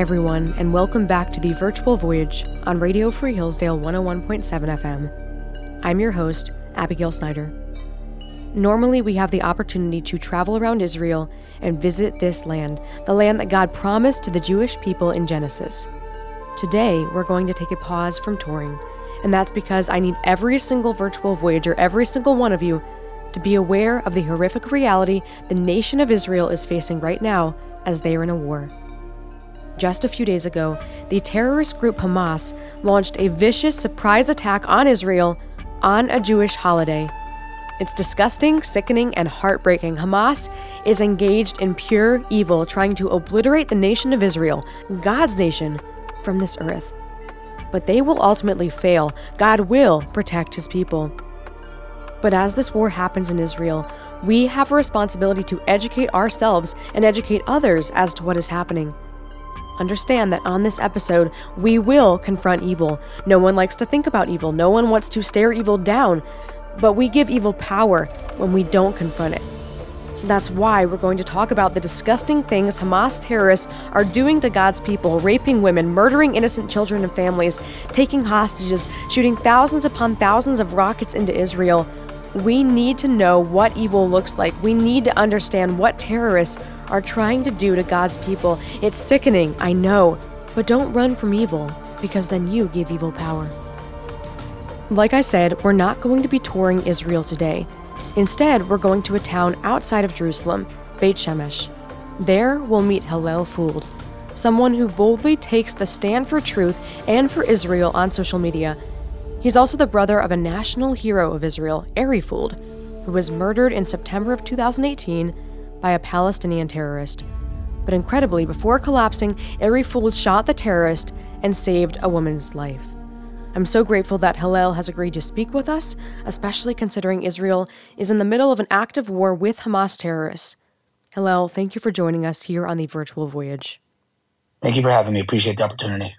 Everyone, and welcome back to the Virtual Voyage on Radio Free Hillsdale 101.7 FM. I'm your host, Abigail Snyder. Normally, we have the opportunity to travel around Israel and visit this land, the land that God promised to the Jewish people in Genesis. Today, we're going to take a pause from touring, and that's because I need every single virtual voyager, every single one of you, to be aware of the horrific reality the nation of Israel is facing right now as they are in a war. Just a few days ago, the terrorist group Hamas launched a vicious surprise attack on Israel on a Jewish holiday it's disgusting, sickening, and heartbreaking. Hamas is engaged in pure evil, trying to obliterate the nation of Israel, God's nation, from this earth. But they will ultimately fail. God will protect his people. But as this war happens in Israel, we have a responsibility to educate ourselves and educate others as to what is happening. Understand that on this episode, we will confront evil. No one likes to think about evil, no one wants to stare evil down, but we give evil power when we don't confront it. So that's why we're going to talk about the disgusting things Hamas terrorists are doing to God's people raping women, murdering innocent children and families, taking hostages, shooting thousands upon thousands of rockets into Israel. We need to know what evil looks like. We need to understand what terrorists are trying to do to God's people. It's sickening, I know, but don't run from evil, because then you give evil power. Like I said, we're not going to be touring Israel today. Instead, we're going to a town outside of Jerusalem, Beit Shemesh. There, we'll meet Hillel Fuld, someone who boldly takes the stand for truth and for Israel on social media. He's also the brother of a national hero of Israel, Ari Fuld, who was murdered in September of 2018 by a Palestinian terrorist. But incredibly, before collapsing, Ari Fuld shot the terrorist and saved a woman's life. I'm so grateful that Hillel has agreed to speak with us, especially considering Israel is in the middle of an active war with Hamas terrorists. Hillel, thank you for joining us here on the virtual voyage. Thank you for having me. Appreciate the opportunity.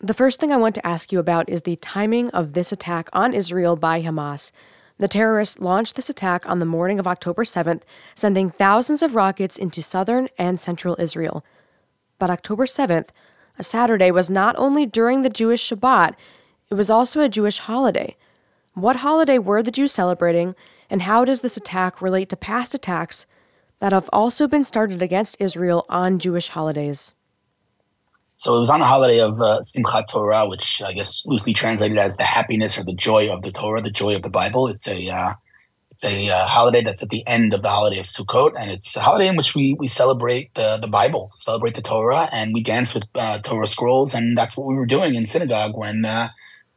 The first thing I want to ask you about is the timing of this attack on Israel by Hamas. The terrorists launched this attack on the morning of October 7th, sending thousands of rockets into southern and central Israel. But October 7th, a Saturday, was not only during the Jewish Shabbat, it was also a Jewish holiday. What holiday were the Jews celebrating, and how does this attack relate to past attacks that have also been started against Israel on Jewish holidays? So it was on the holiday of uh, Simchat Torah, which I guess loosely translated as the happiness or the joy of the Torah, the joy of the Bible. It's a uh, it's a uh, holiday that's at the end of the holiday of Sukkot, and it's a holiday in which we we celebrate the the Bible, celebrate the Torah, and we dance with uh, Torah scrolls, and that's what we were doing in synagogue when uh,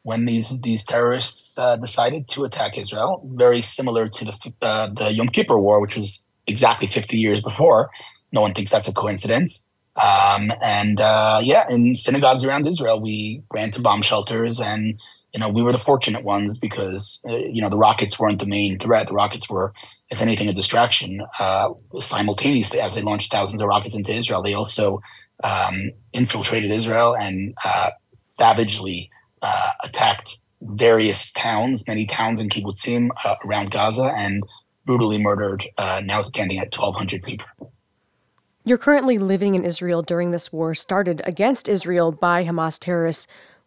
when these these terrorists uh, decided to attack Israel, very similar to the uh, the Yom Kippur War, which was exactly 50 years before. No one thinks that's a coincidence. Um, and uh, yeah, in synagogues around Israel, we ran to bomb shelters, and you know we were the fortunate ones because uh, you know the rockets weren't the main threat. The rockets were, if anything, a distraction. Uh, simultaneously, as they launched thousands of rockets into Israel, they also um, infiltrated Israel and uh, savagely uh, attacked various towns, many towns in kibbutzim uh, around Gaza, and brutally murdered, now standing at 1,200 people. You're currently living in Israel during this war started against Israel by Hamas terrorists.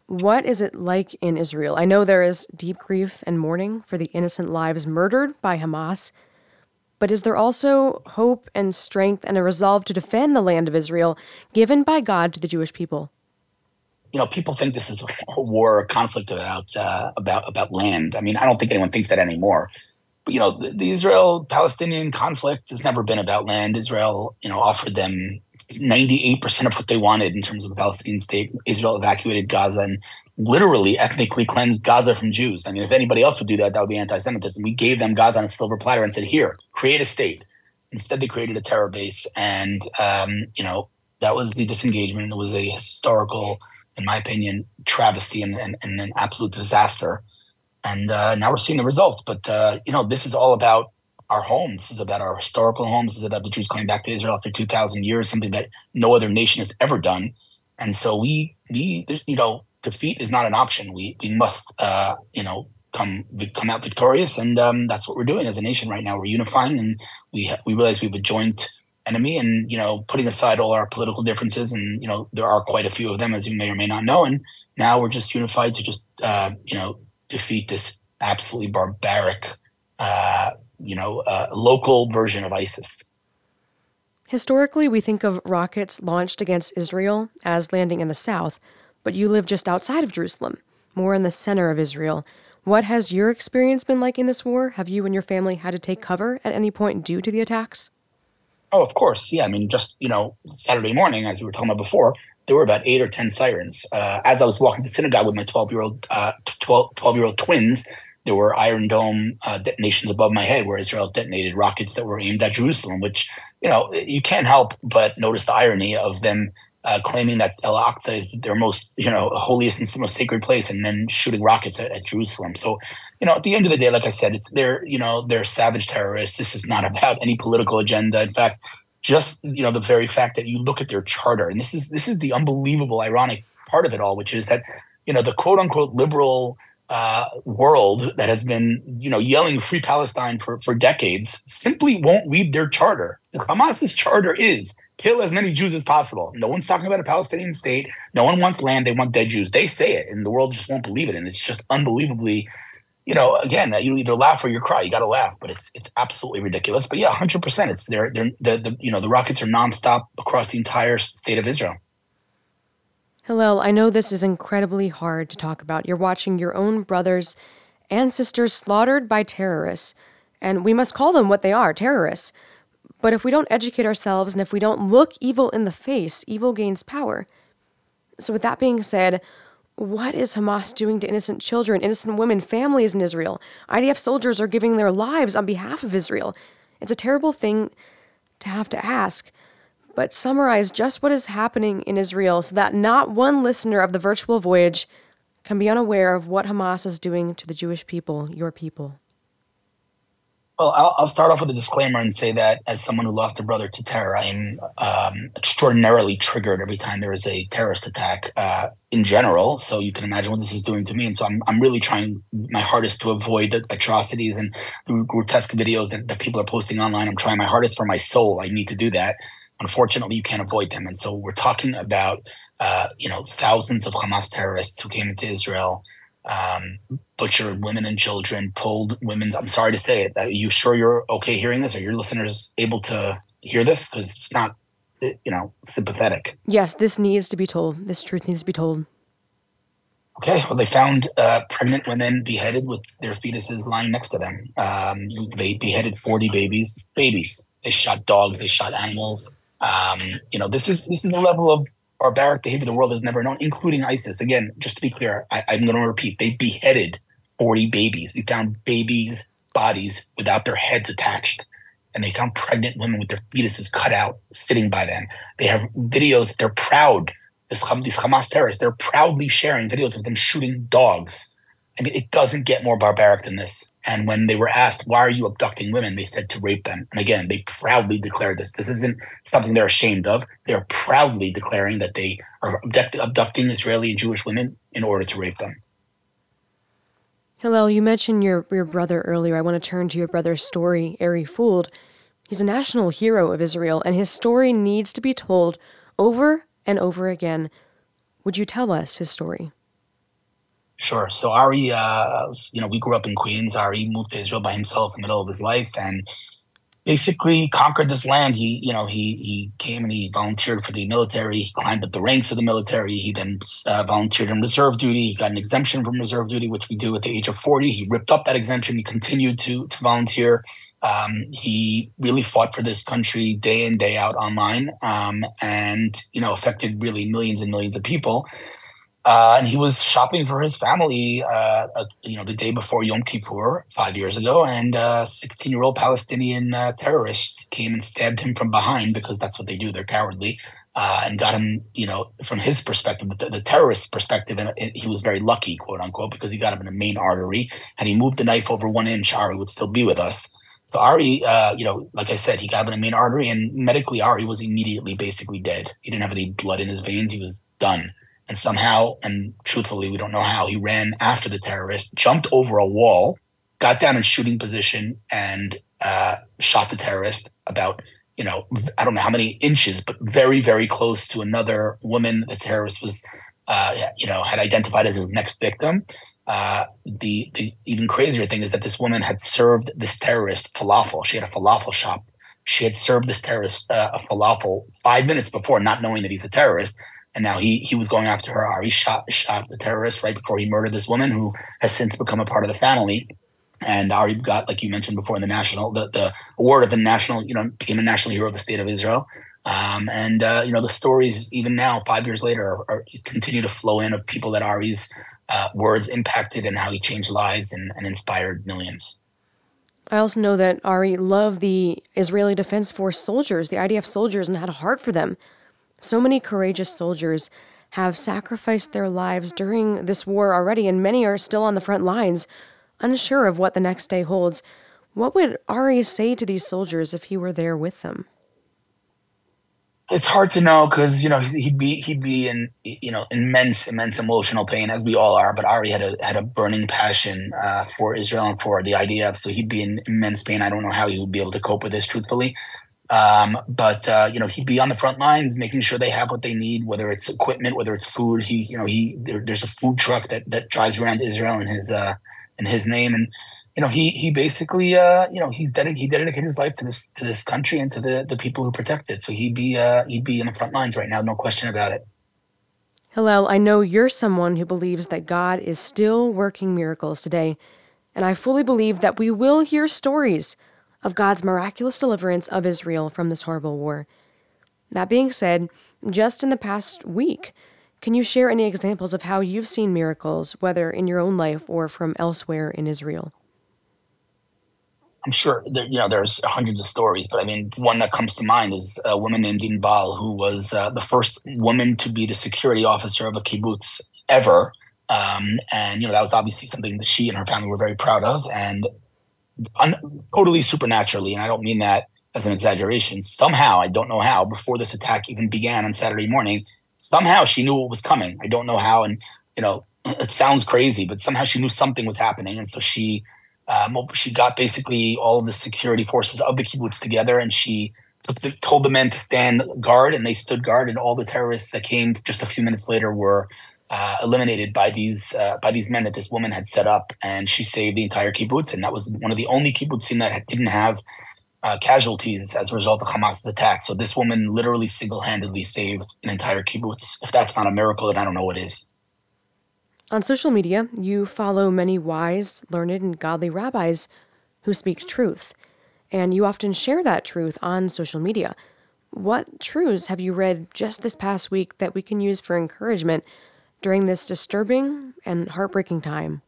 What is it like in Israel? I know there is deep grief and mourning for the innocent lives murdered by Hamas, but is there also hope and strength and a resolve to defend the land of Israel given by God to the Jewish people? you know, people think this is a war, a conflict about uh, about about land. I mean, I don't think anyone thinks that anymore. You know, the, the Israel-Palestinian conflict has never been about land. Israel, you know, offered them 98% of what they wanted in terms of the Palestinian state. Israel evacuated Gaza and literally ethnically cleansed Gaza from Jews. I mean, if anybody else would do that, that would be anti-Semitism. We gave them Gaza on a silver platter and said, "Here, create a state." Instead, they created a terror base, and um, you know that was the disengagement. It was a historical in my opinion, travesty and, and, and an absolute disaster. And uh, now we're seeing the results. But uh, you know, this is all about our home. This is about our historical homes. This is about the Jews coming back to Israel after two thousand years, something that no other nation has ever done. And so we, we, you know, defeat is not an option. We we must, uh, you know, come come out victorious, and um, that's what we're doing as a nation right now. We're unifying, and we we realize we have a joint enemy, and you know, putting aside all our political differences, and you know, there are quite a few of them, as you may or may not know, and now we're just unified to just uh, you know defeat this absolutely barbaric, uh, you know, uh, local version of ISIS. Historically, we think of rockets launched against Israel as landing in the south, but you live just outside of Jerusalem, more in the center of Israel. What has your experience been like in this war? Have you and your family had to take cover at any point due to the attacks? Oh, of course. Yeah. I mean, just, you know, Saturday morning, as we were talking about before, there were about eight or 10 sirens. Uh, as I was walking to synagogue with my 12 year old, uh, 12, 12 year old twins, there were Iron Dome uh, detonations above my head where Israel detonated rockets that were aimed at Jerusalem, which, you know, you can't help but notice the irony of them uh, claiming that El Aqsa is their most, you know, holiest and most sacred place, and then shooting rockets at, at, Jerusalem. So, you know, at the end of the day, like I said, it's they're, you know, they're savage terrorists. This is not about any political agenda. In fact, just you know, the very fact that you look at their charter, and this is this is the unbelievable, ironic part of it all, which is that, you know, the quote unquote liberal uh, world that has been, you know, yelling free Palestine for, for decades simply won't read their charter. The Hamas's charter is kill as many Jews as possible. No one's talking about a Palestinian state. No one wants land. They want dead Jews. They say it, and the world just won't believe it. And it's just unbelievably, you know, again, you either laugh or you cry. You got to laugh, but it's it's absolutely ridiculous. But yeah, hundred percent. It's they're they're the, the you know the rockets are nonstop across the entire state of Israel. Hillel, I know this is incredibly hard to talk about. You're watching your own brothers and sisters slaughtered by terrorists, and we must call them what they are terrorists. But if we don't educate ourselves and if we don't look evil in the face, evil gains power. So, with that being said, what is Hamas doing to innocent children, innocent women, families in Israel? IDF soldiers are giving their lives on behalf of Israel. It's a terrible thing to have to ask, but summarize just what is happening in Israel so that not one listener of the virtual voyage can be unaware of what Hamas is doing to the Jewish people, your people. Well, I'll, I'll, start off with a disclaimer and say that as someone who lost a brother to terror, I'm um, extraordinarily triggered every time there is a terrorist attack uh, in general. So you can imagine what this is doing to me. And so I'm, I'm really trying my hardest to avoid the atrocities and the grotesque videos that, that people are posting online. I'm trying my hardest for my soul. I need to do that. Unfortunately, you can't avoid them. And so we're talking about, uh, you know, thousands of Hamas terrorists who came into Israel, um, butchered women and children, pulled women. I'm sorry to say it. Are you sure you're okay hearing this? Are your listeners able to hear this? Because it's not, you know, sympathetic. Yes, this needs to be told. This truth needs to be told. Okay, well, they found uh, pregnant women beheaded with their fetuses lying next to them. Um, they beheaded 40 babies. Babies. They shot dogs. They shot animals. Um, you know, this is this is the level of barbaric behavior the world has never known, including ISIS. Again, just to be clear, I, I'm going to repeat: they beheaded 40 babies. We found babies' bodies without their heads attached, and they found pregnant women with their fetuses cut out, sitting by them. They have videos that they're proud. This, these Hamas terrorists, they're proudly sharing videos of them shooting dogs. I mean, it doesn't get more barbaric than this. And when they were asked, why are you abducting women? They said to rape them. And again, they proudly declared this. This isn't something they're ashamed of. They're proudly declaring that they are abduct- abducting Israeli and Jewish women in order to rape them. Hillel, you mentioned your, your brother earlier. I want to turn to your brother's story, Ari Fuld. He's a national hero of Israel, and his story needs to be told over and over again. Would you tell us his story? Sure. So Ari, uh, you know, we grew up in Queens. Ari moved to Israel by himself in the middle of his life and basically conquered this land. He, you know, he he came and he volunteered for the military. He climbed up the ranks of the military. He then uh, volunteered in reserve duty. He got an exemption from reserve duty, which we do at the age of forty. He ripped up that exemption. He continued to to volunteer. Um, he really fought for this country day in day out online, um, and you know, affected really millions and millions of people. Uh, and he was shopping for his family, uh, uh, you know, the day before Yom Kippur five years ago, and a 16-year-old Palestinian uh, terrorist came and stabbed him from behind because that's what they do. They're cowardly, uh, and got him, you know, from his perspective, the, the terrorist perspective, and he was very lucky, quote unquote, because he got him in the main artery, and he moved the knife over one inch. Ari would still be with us. So Ari, uh, you know, like I said, he got him in the main artery, and medically, Ari was immediately basically dead. He didn't have any blood in his veins. He was done and somehow, and truthfully, we don't know how, he ran after the terrorist, jumped over a wall, got down in shooting position, and uh, shot the terrorist about you know, I don't know how many inches, but very, very close to another woman the terrorist was, uh, you know, had identified as his next victim. Uh, the the even crazier thing is that this woman had served this terrorist falafel. She had a falafel shop. She had served this terrorist uh, a falafel five minutes before, not knowing that he's a terrorist. And now he he was going after her. Ari shot shot the terrorist right before he murdered this woman, who has since become a part of the family. And Ari got, like you mentioned before, in the national the, the award of the national, you know, became a national hero of the state of Israel. Um, and uh, you know the stories even now, five years later, are, are, continue to flow in of people that Ari's uh, words impacted and how he changed lives and, and inspired millions. I also know that Ari loved the Israeli Defense Force soldiers, the IDF soldiers, and had a heart for them. So many courageous soldiers have sacrificed their lives during this war already, and many are still on the front lines, unsure of what the next day holds. What would Ari say to these soldiers if he were there with them? it's hard to know because you know he'd be he'd be in you know immense immense emotional pain as we all are. But Ari had a had a burning passion uh, for Israel and for the IDF, so he'd be in immense pain. I don't know how he would be able to cope with this, truthfully. Um, but uh, you know he'd be on the front lines, making sure they have what they need, whether it's equipment, whether it's food. He you know he there, there's a food truck that that drives around Israel in his uh, in his name and you know, he he basically, uh, you know, he's dedicated he dedicated his life to this to this country and to the the people who protect it. So he'd be uh, he'd be in the front lines right now, no question about it. Hillel, I know you're someone who believes that God is still working miracles today, and I fully believe that we will hear stories of God's miraculous deliverance of Israel from this horrible war. That being said, just in the past week, can you share any examples of how you've seen miracles, whether in your own life or from elsewhere in Israel? I'm sure there, you know there's hundreds of stories, but I mean one that comes to mind is a woman named Inbal, who was uh, the first woman to be the security officer of a kibbutz ever, um, and you know that was obviously something that she and her family were very proud of, and un- totally supernaturally, and I don't mean that as an exaggeration. Somehow, I don't know how, before this attack even began on Saturday morning, somehow she knew what was coming. I don't know how, and you know it sounds crazy, but somehow she knew something was happening, and so she um, she got basically all of the security forces of the kibbutz together, and she the, told the men to stand guard, and they stood guard. And all the terrorists that came just a few minutes later were uh, eliminated by these uh, by these men that this woman had set up, and she saved the entire kibbutz. And that was one of the only kibbutzim that didn't have uh, casualties as a result of Hamas's attack. So this woman literally single handedly saved an entire kibbutz. If that's not a miracle, then I don't know what is. On social media, you follow many wise, learned, and godly rabbis who speak truth, and you often share that truth on social media. What truths have you read just this past week that we can use for encouragement during this disturbing and heartbreaking time?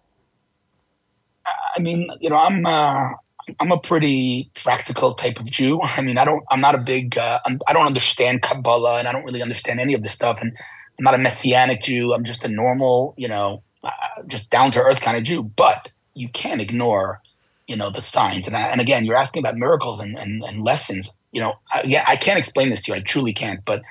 I mean, you know, I'm uh, I'm a pretty practical type of Jew. I mean, I don't I'm not a big uh, I'm, do not understand Kabbalah and I don't really understand any of this stuff. And I'm not a messianic Jew. I'm just a normal, you know, uh, just down to earth kind of Jew. But you can't ignore, you know, the signs. And, I, and again, you're asking about miracles and, and, and lessons. You know, I, yeah, I can't explain this to you. I truly can't. But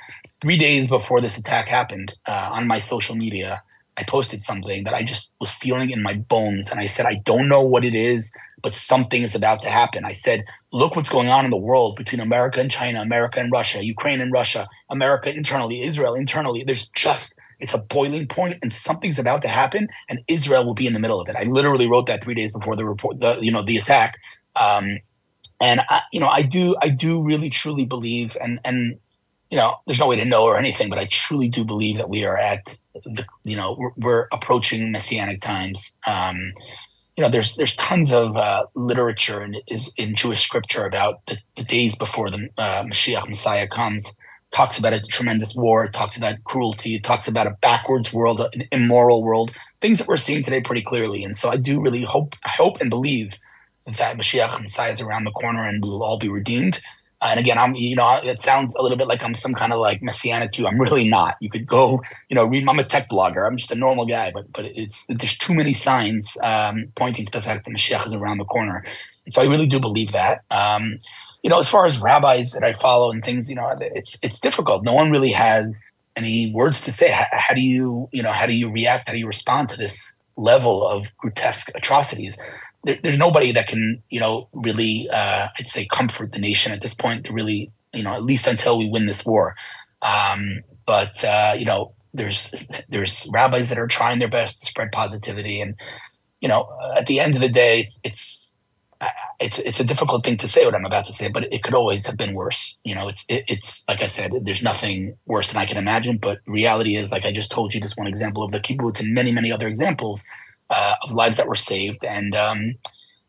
three days before this attack happened, uh, on my social media, I posted something that I just was feeling in my bones. And I said, I don't know what it is but something is about to happen. I said, look what's going on in the world between America and China, America and Russia, Ukraine and Russia, America internally, Israel internally. There's just, it's a boiling point and something's about to happen and Israel will be in the middle of it. I literally wrote that three days before the report, the, you know, the attack. Um, and I, you know, I do, I do really truly believe and, and, you know, there's no way to know or anything, but I truly do believe that we are at the, you know, we're, we're approaching messianic times. Um, you know, there's there's tons of uh, literature in, is in Jewish scripture about the, the days before the uh, Mashiach Messiah comes. Talks about a tremendous war. Talks about cruelty. Talks about a backwards world, an immoral world. Things that we're seeing today pretty clearly. And so I do really hope, I hope and believe that Mashiach Messiah is around the corner and we will all be redeemed and again, I'm you know it sounds a little bit like I'm some kind of like messianic Jew. I'm really not. You could go you know read. I'm a tech blogger. I'm just a normal guy, but but it's there's too many signs um, pointing to the fact that Mashiach is around the corner. And so I really do believe that. Um, you know, as far as rabbis that I follow and things, you know, it's it's difficult. No one really has any words to say. How, how do you you know how do you react? How do you respond to this level of grotesque atrocities? There, there's nobody that can, you know, really, uh, I'd say, comfort the nation at this point. To really, you know, at least until we win this war. Um, but uh, you know, there's there's rabbis that are trying their best to spread positivity, and you know, at the end of the day, it's it's it's a difficult thing to say what I'm about to say, but it could always have been worse. You know, it's it, it's like I said, there's nothing worse than I can imagine. But reality is, like I just told you, this one example of the kibbutz and many many other examples uh, of lives that were saved, and um,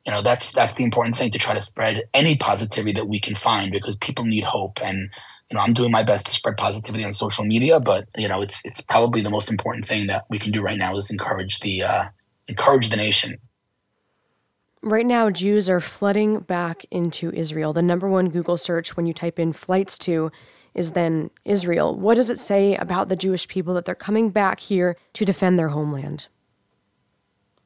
you know that's that's the important thing to try to spread any positivity that we can find because people need hope and. You know, I'm doing my best to spread positivity on social media, but you know, it's it's probably the most important thing that we can do right now is encourage the uh, encourage the nation Right now, Jews are flooding back into Israel. The number one Google search when you type in flights to is then Israel. What does it say about the Jewish people that they're coming back here to defend their homeland?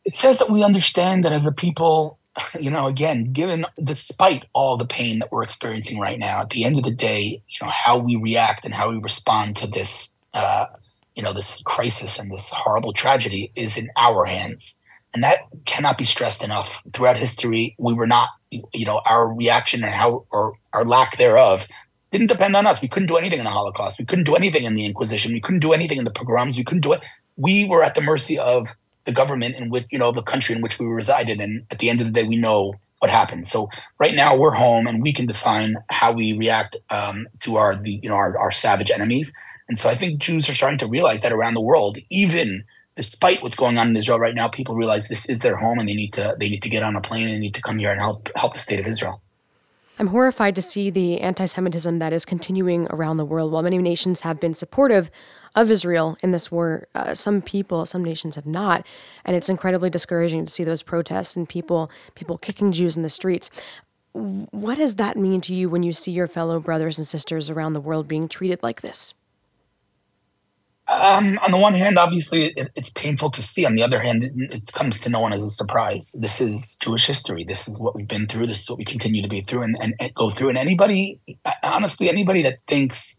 It says that we understand that as a people, you know, again, given despite all the pain that we're experiencing right now, at the end of the day, you know, how we react and how we respond to this, uh, you know, this crisis and this horrible tragedy is in our hands and that cannot be stressed enough. Throughout history, we were not, you know, our reaction and how or our lack thereof didn't depend on us. We couldn't do anything in the Holocaust. We couldn't do anything in the Inquisition. We couldn't do anything in the pogroms. We couldn't do it. We were at the mercy of the government and with you know, the country in which we resided. And at the end of the day, we know what happened. So right now we're home and we can define how we react um, to our, the, you know, our, our savage enemies. And so I think Jews are starting to realize that around the world, even despite what's going on in Israel right now, people realize this is their home and they need to they need to get on a plane and they need to come here and help help the state of Israel. I'm horrified to see the anti-Semitism that is continuing around the world. While many nations have been supportive of Israel in this war, uh, some people, some nations have not, and it's incredibly discouraging to see those protests and people people kicking Jews in the streets. What does that mean to you when you see your fellow brothers and sisters around the world being treated like this? Um, on the one hand, obviously, it, it's painful to see. On the other hand, it, it, comes to no one as a surprise. This is Jewish history. This is what we've been through. This is what we continue to be through and, and, and go through. And anybody, honestly, anybody that thinks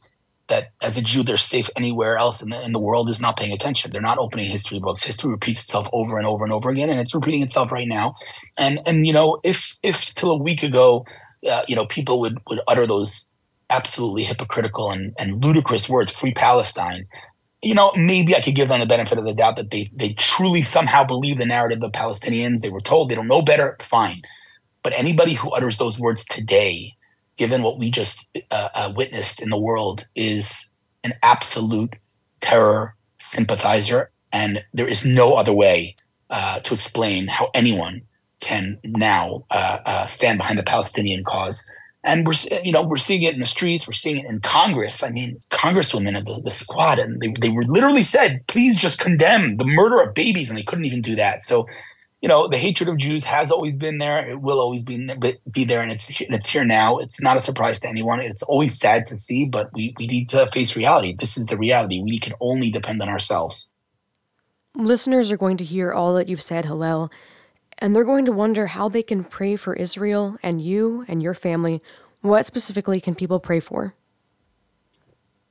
that as a Jew they're safe anywhere else in the, in the world is not paying attention. They're not opening history books. History repeats itself over and over and over again, and it's repeating itself right now. And and you know, if if till a week ago, uh, you know, people would would utter those absolutely hypocritical and, and ludicrous words, "Free Palestine," you know, maybe I could give them the benefit of the doubt that they they truly somehow believe the narrative of Palestinians. They were told they don't know better. Fine, but anybody who utters those words today, given what we just uh, uh, witnessed in the world, is an absolute terror sympathizer, and there is no other way uh, to explain how anyone can now uh, uh, stand behind the Palestinian cause and we're you know we're seeing it in the streets. We're seeing it in congress. I mean congresswomen of the, the squad and they, they were literally said please just condemn the murder of babies and they couldn't even do that. So you know the hatred of jews has always been there. It will always be, be there and it's, it's here now. It's not a surprise to anyone. It's always sad to see but we, we need to face reality. This is the reality. We can only depend on ourselves. Listeners are going to hear all that you've said hillel and they're going to wonder how they can pray for Israel and you and your family. What specifically can people pray for?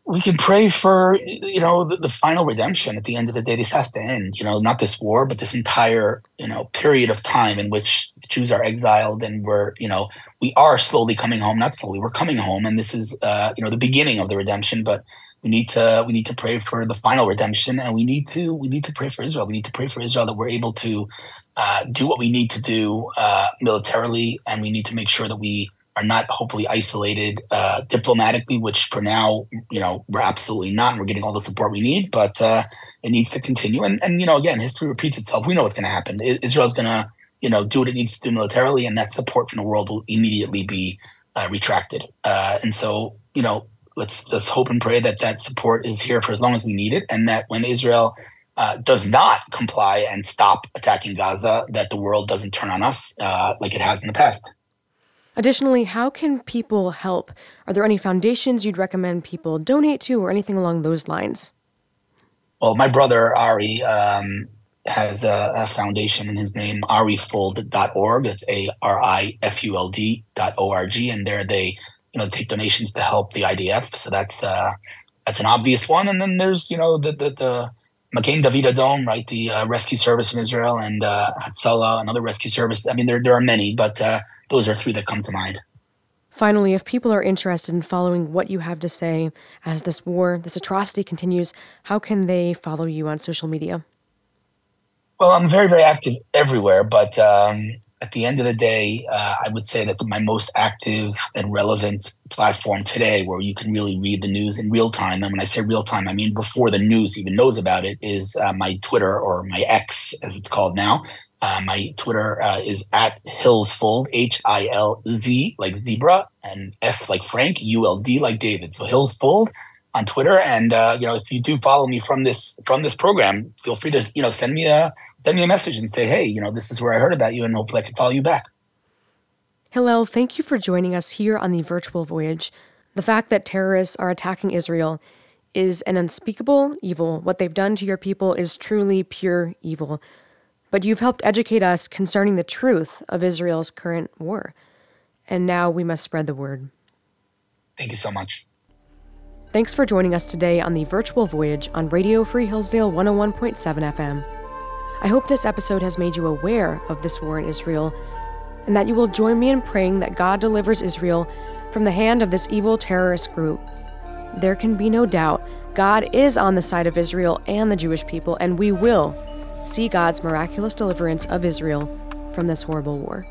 We can pray for, you know, the, the, final redemption. At the end of the day, this has to end. You know, not this war, but this entire, you know, period of time in which Jews are exiled and we're, you know, we are slowly coming home. Not slowly, we're coming home, and this is, uh, you know, the beginning of the redemption. But we need to we need to pray for the final redemption, and we need to we need to pray for Israel. We need to pray for Israel that we're able to uh, do what we need to do uh, militarily, and we need to make sure that we are not hopefully isolated uh, diplomatically, which for now, you know, we're absolutely not, and we're getting all the support we need. But uh, it needs to continue, and and you know, again, history repeats itself. We know what's going to happen. Israel's going to you know do what it needs to do militarily, and that support from the world will immediately be uh, retracted. Uh, and so, you know, let's let's hope and pray that that support is here for as long as we need it, and that when Israel uh, does not comply and stop attacking Gaza, that the world doesn't turn on us uh, like it has in the past. Additionally, how can people help? Are there any foundations you'd recommend people donate to, or anything along those lines? Well, my brother Ari um, has a, a, foundation in his name, arifuld.org. That's A R I F U L D dot O R G, and there they you know take donations to help the IDF. So that's uh, that's an obvious one. And then there's you know the the, the Magen David Adom, right, the uh, rescue service in Israel, and uh, Hatzalah, another rescue service. I mean, there there are many, but uh, those are three that come to mind. Finally, if people are interested in following what you have to say as this war, this atrocity continues, how can they follow you on social media? Well, I'm very, very active everywhere, but um, at the end of the day, uh, I would say that my most active and relevant platform today, where you can really read the news in real time, and when I say real time, I mean before the news even knows about it, is uh, my Twitter or my X, as it's called now. Uh, my Twitter uh, is at Hilzfuld, H I L Z like zebra, and F like Frank, U L D like David. So Hilzfuld on Twitter. And uh, you know, if you do follow me from this from this program, feel free to you know send me a send me a message and say, hey, you know, this is where I heard about you, and hopefully I can follow you back. Hillel, thank you for joining us here on the virtual voyage. The fact that terrorists are attacking Israel is an unspeakable evil. What they've done to your people is truly pure evil. But you've helped educate us concerning the truth of Israel's current war. And now we must spread the word. Thank you so much. Thanks for joining us today on the virtual voyage on Radio Free Hillsdale 101.7 FM. I hope this episode has made you aware of this war in Israel and that you will join me in praying that God delivers Israel from the hand of this evil terrorist group. There can be no doubt God is on the side of Israel and the Jewish people, and we will see God's miraculous deliverance of Israel from this horrible war.